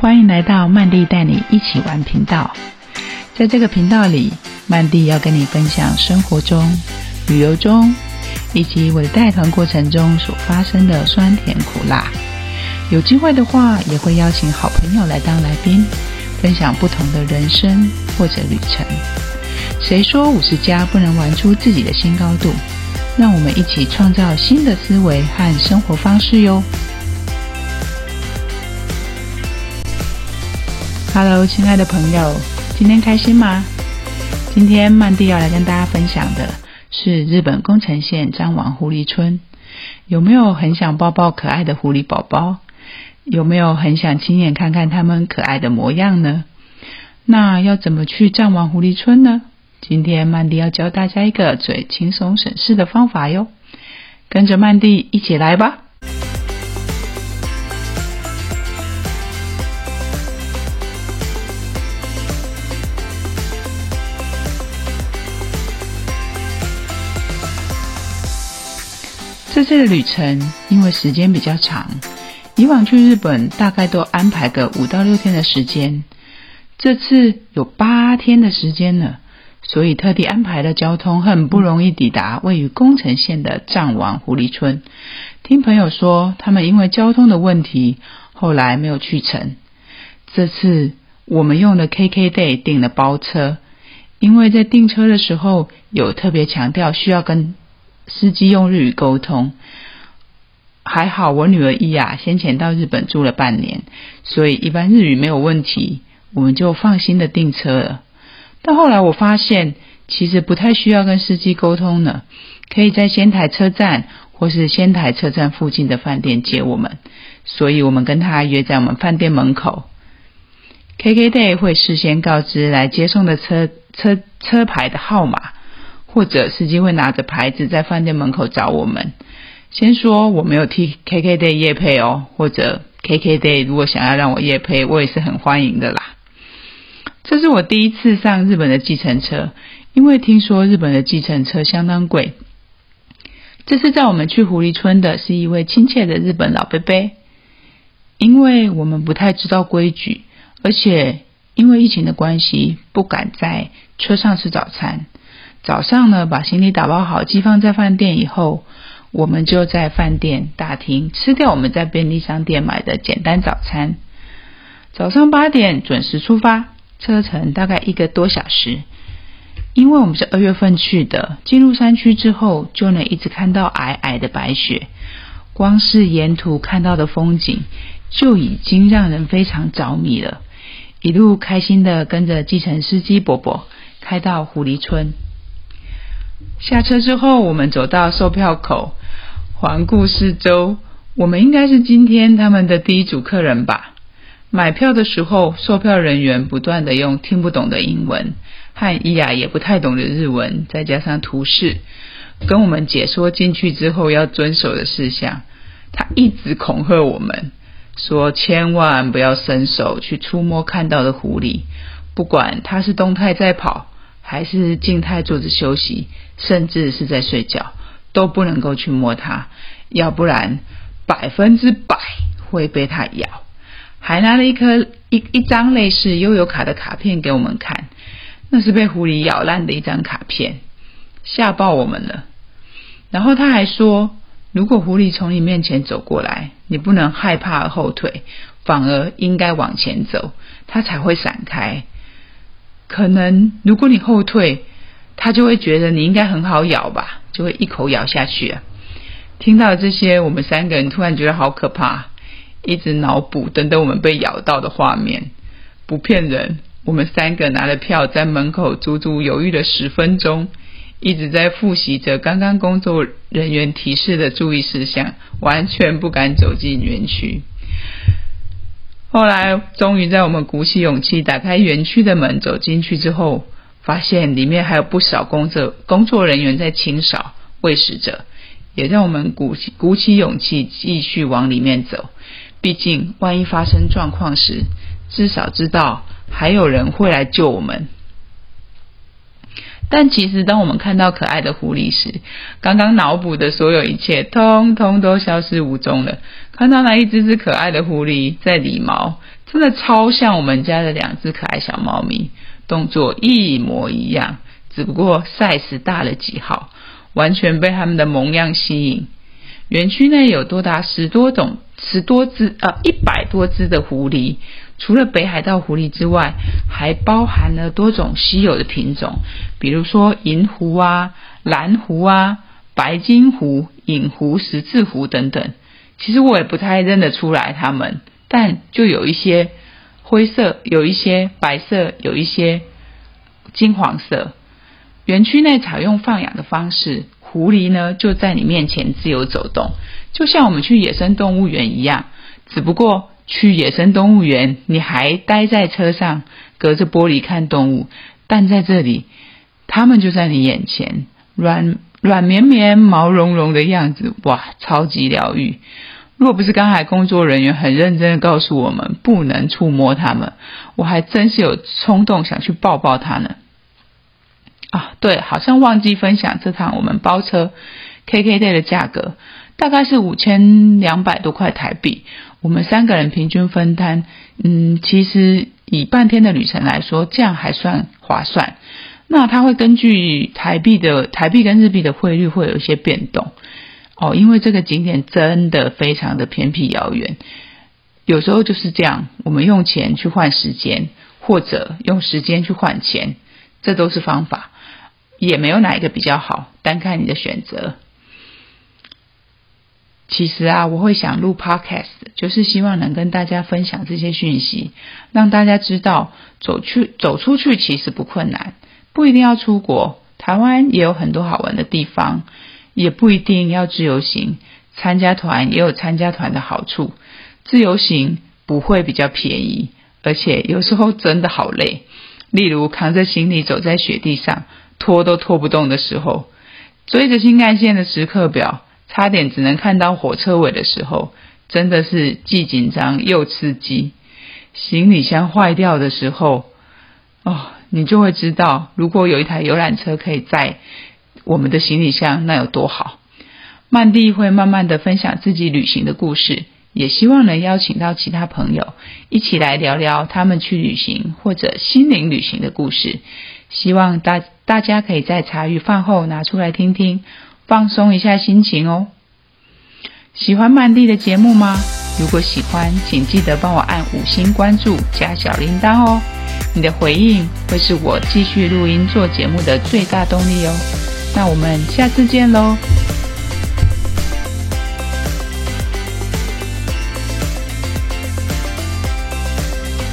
欢迎来到曼蒂带你一起玩频道。在这个频道里，曼蒂要跟你分享生活中、旅游中，以及我的带团过程中所发生的酸甜苦辣。有机会的话，也会邀请好朋友来当来宾，分享不同的人生或者旅程。谁说五十加不能玩出自己的新高度？让我们一起创造新的思维和生活方式哟！Hello，亲爱的朋友，今天开心吗？今天曼蒂要来跟大家分享的是日本宫城县张王狐狸村。有没有很想抱抱可爱的狐狸宝宝？有没有很想亲眼看看他们可爱的模样呢？那要怎么去张王狐狸村呢？今天曼蒂要教大家一个最轻松省事的方法哟，跟着曼蒂一起来吧。这次的旅程因为时间比较长，以往去日本大概都安排个五到六天的时间，这次有八天的时间了。所以特地安排了交通，很不容易抵达位于宫城县的藏王狐狸村。听朋友说，他们因为交通的问题，后来没有去成。这次我们用了 KKday 订了包车，因为在订车的时候有特别强调需要跟司机用日语沟通。还好我女儿伊雅先前到日本住了半年，所以一般日语没有问题，我们就放心的订车了。但后来我发现，其实不太需要跟司机沟通呢，可以在仙台车站或是仙台车站附近的饭店接我们。所以我们跟他约在我们饭店门口，KKday 会事先告知来接送的车车车牌的号码，或者司机会拿着牌子在饭店门口找我们。先说我没有替 KKday 夜配哦，或者 KKday 如果想要让我夜配，我也是很欢迎的啦。这是我第一次上日本的计程车，因为听说日本的计程车相当贵。这次载我们去狐狸村的是一位亲切的日本老伯伯，因为我们不太知道规矩，而且因为疫情的关系，不敢在车上吃早餐。早上呢，把行李打包好寄放在饭店以后，我们就在饭店大厅吃掉我们在便利商店买的简单早餐。早上八点准时出发。车程大概一个多小时，因为我们是二月份去的，进入山区之后就能一直看到皑皑的白雪，光是沿途看到的风景就已经让人非常着迷了。一路开心的跟着计程司机伯伯开到狐狸村，下车之后，我们走到售票口，环顾四周，我们应该是今天他们的第一组客人吧。买票的时候，售票人员不断地用听不懂的英文和伊雅也不太懂的日文，再加上图示，跟我们解说进去之后要遵守的事项。他一直恐吓我们，说千万不要伸手去触摸看到的狐狸，不管它是动态在跑，还是静态坐着休息，甚至是在睡觉，都不能够去摸它，要不然百分之百会被它咬。还拿了一颗一一张类似悠游卡的卡片给我们看，那是被狐狸咬烂的一张卡片，吓爆我们了。然后他还说，如果狐狸从你面前走过来，你不能害怕而后退，反而应该往前走，它才会闪开。可能如果你后退，它就会觉得你应该很好咬吧，就会一口咬下去啊。听到这些，我们三个人突然觉得好可怕。一直脑补等等我们被咬到的画面，不骗人，我们三个拿了票在门口足足犹豫了十分钟，一直在复习着刚刚工作人员提示的注意事项，完全不敢走进园区。后来终于在我们鼓起勇气打开园区的门走进去之后，发现里面还有不少工作工作人员在清扫喂食者，也让我们鼓起鼓起勇气继续往里面走。毕竟，万一发生状况时，至少知道还有人会来救我们。但其实，当我们看到可爱的狐狸时，刚刚脑补的所有一切，通通都消失无踪了。看到那一只只可爱的狐狸在理毛，真的超像我们家的两只可爱小猫咪，动作一模一样，只不过 size 大了几号，完全被它们的萌样吸引。园区内有多达十多种、十多只呃一百多只的狐狸，除了北海道狐狸之外，还包含了多种稀有的品种，比如说银狐啊、蓝狐啊、白金狐、隐狐、十字狐等等。其实我也不太认得出来它们。但就有一些灰色，有一些白色，有一些金黄色。园区内采用放养的方式，狐狸呢就在你面前自由走动，就像我们去野生动物园一样。只不过去野生动物园，你还待在车上，隔着玻璃看动物；但在这里，它们就在你眼前，软软绵绵、毛茸茸的样子，哇，超级疗愈。若不是刚才工作人员很认真的告诉我们不能触摸它们，我还真是有冲动想去抱抱它呢。啊，对，好像忘记分享这趟我们包车 KKday 的价格，大概是五千两百多块台币，我们三个人平均分摊。嗯，其实以半天的旅程来说，这样还算划算。那它会根据台币的台币跟日币的汇率会有一些变动。哦，因为这个景点真的非常的偏僻遥远，有时候就是这样，我们用钱去换时间，或者用时间去换钱，这都是方法，也没有哪一个比较好，单看你的选择。其实啊，我会想录 Podcast，就是希望能跟大家分享这些讯息，让大家知道走去走出去其实不困难，不一定要出国，台湾也有很多好玩的地方。也不一定要自由行，参加团也有参加团的好处。自由行不会比较便宜，而且有时候真的好累。例如扛着行李走在雪地上，拖都拖不动的时候；追着新干线的时刻表，差点只能看到火车尾的时候，真的是既紧张又刺激。行李箱坏掉的时候，哦，你就会知道，如果有一台游览车可以载。我们的行李箱那有多好？曼蒂会慢慢的分享自己旅行的故事，也希望能邀请到其他朋友一起来聊聊他们去旅行或者心灵旅行的故事。希望大大家可以在茶余饭后拿出来听听，放松一下心情哦。喜欢曼蒂的节目吗？如果喜欢，请记得帮我按五星关注加小铃铛哦。你的回应会是我继续录音做节目的最大动力哦。那我们下次见喽。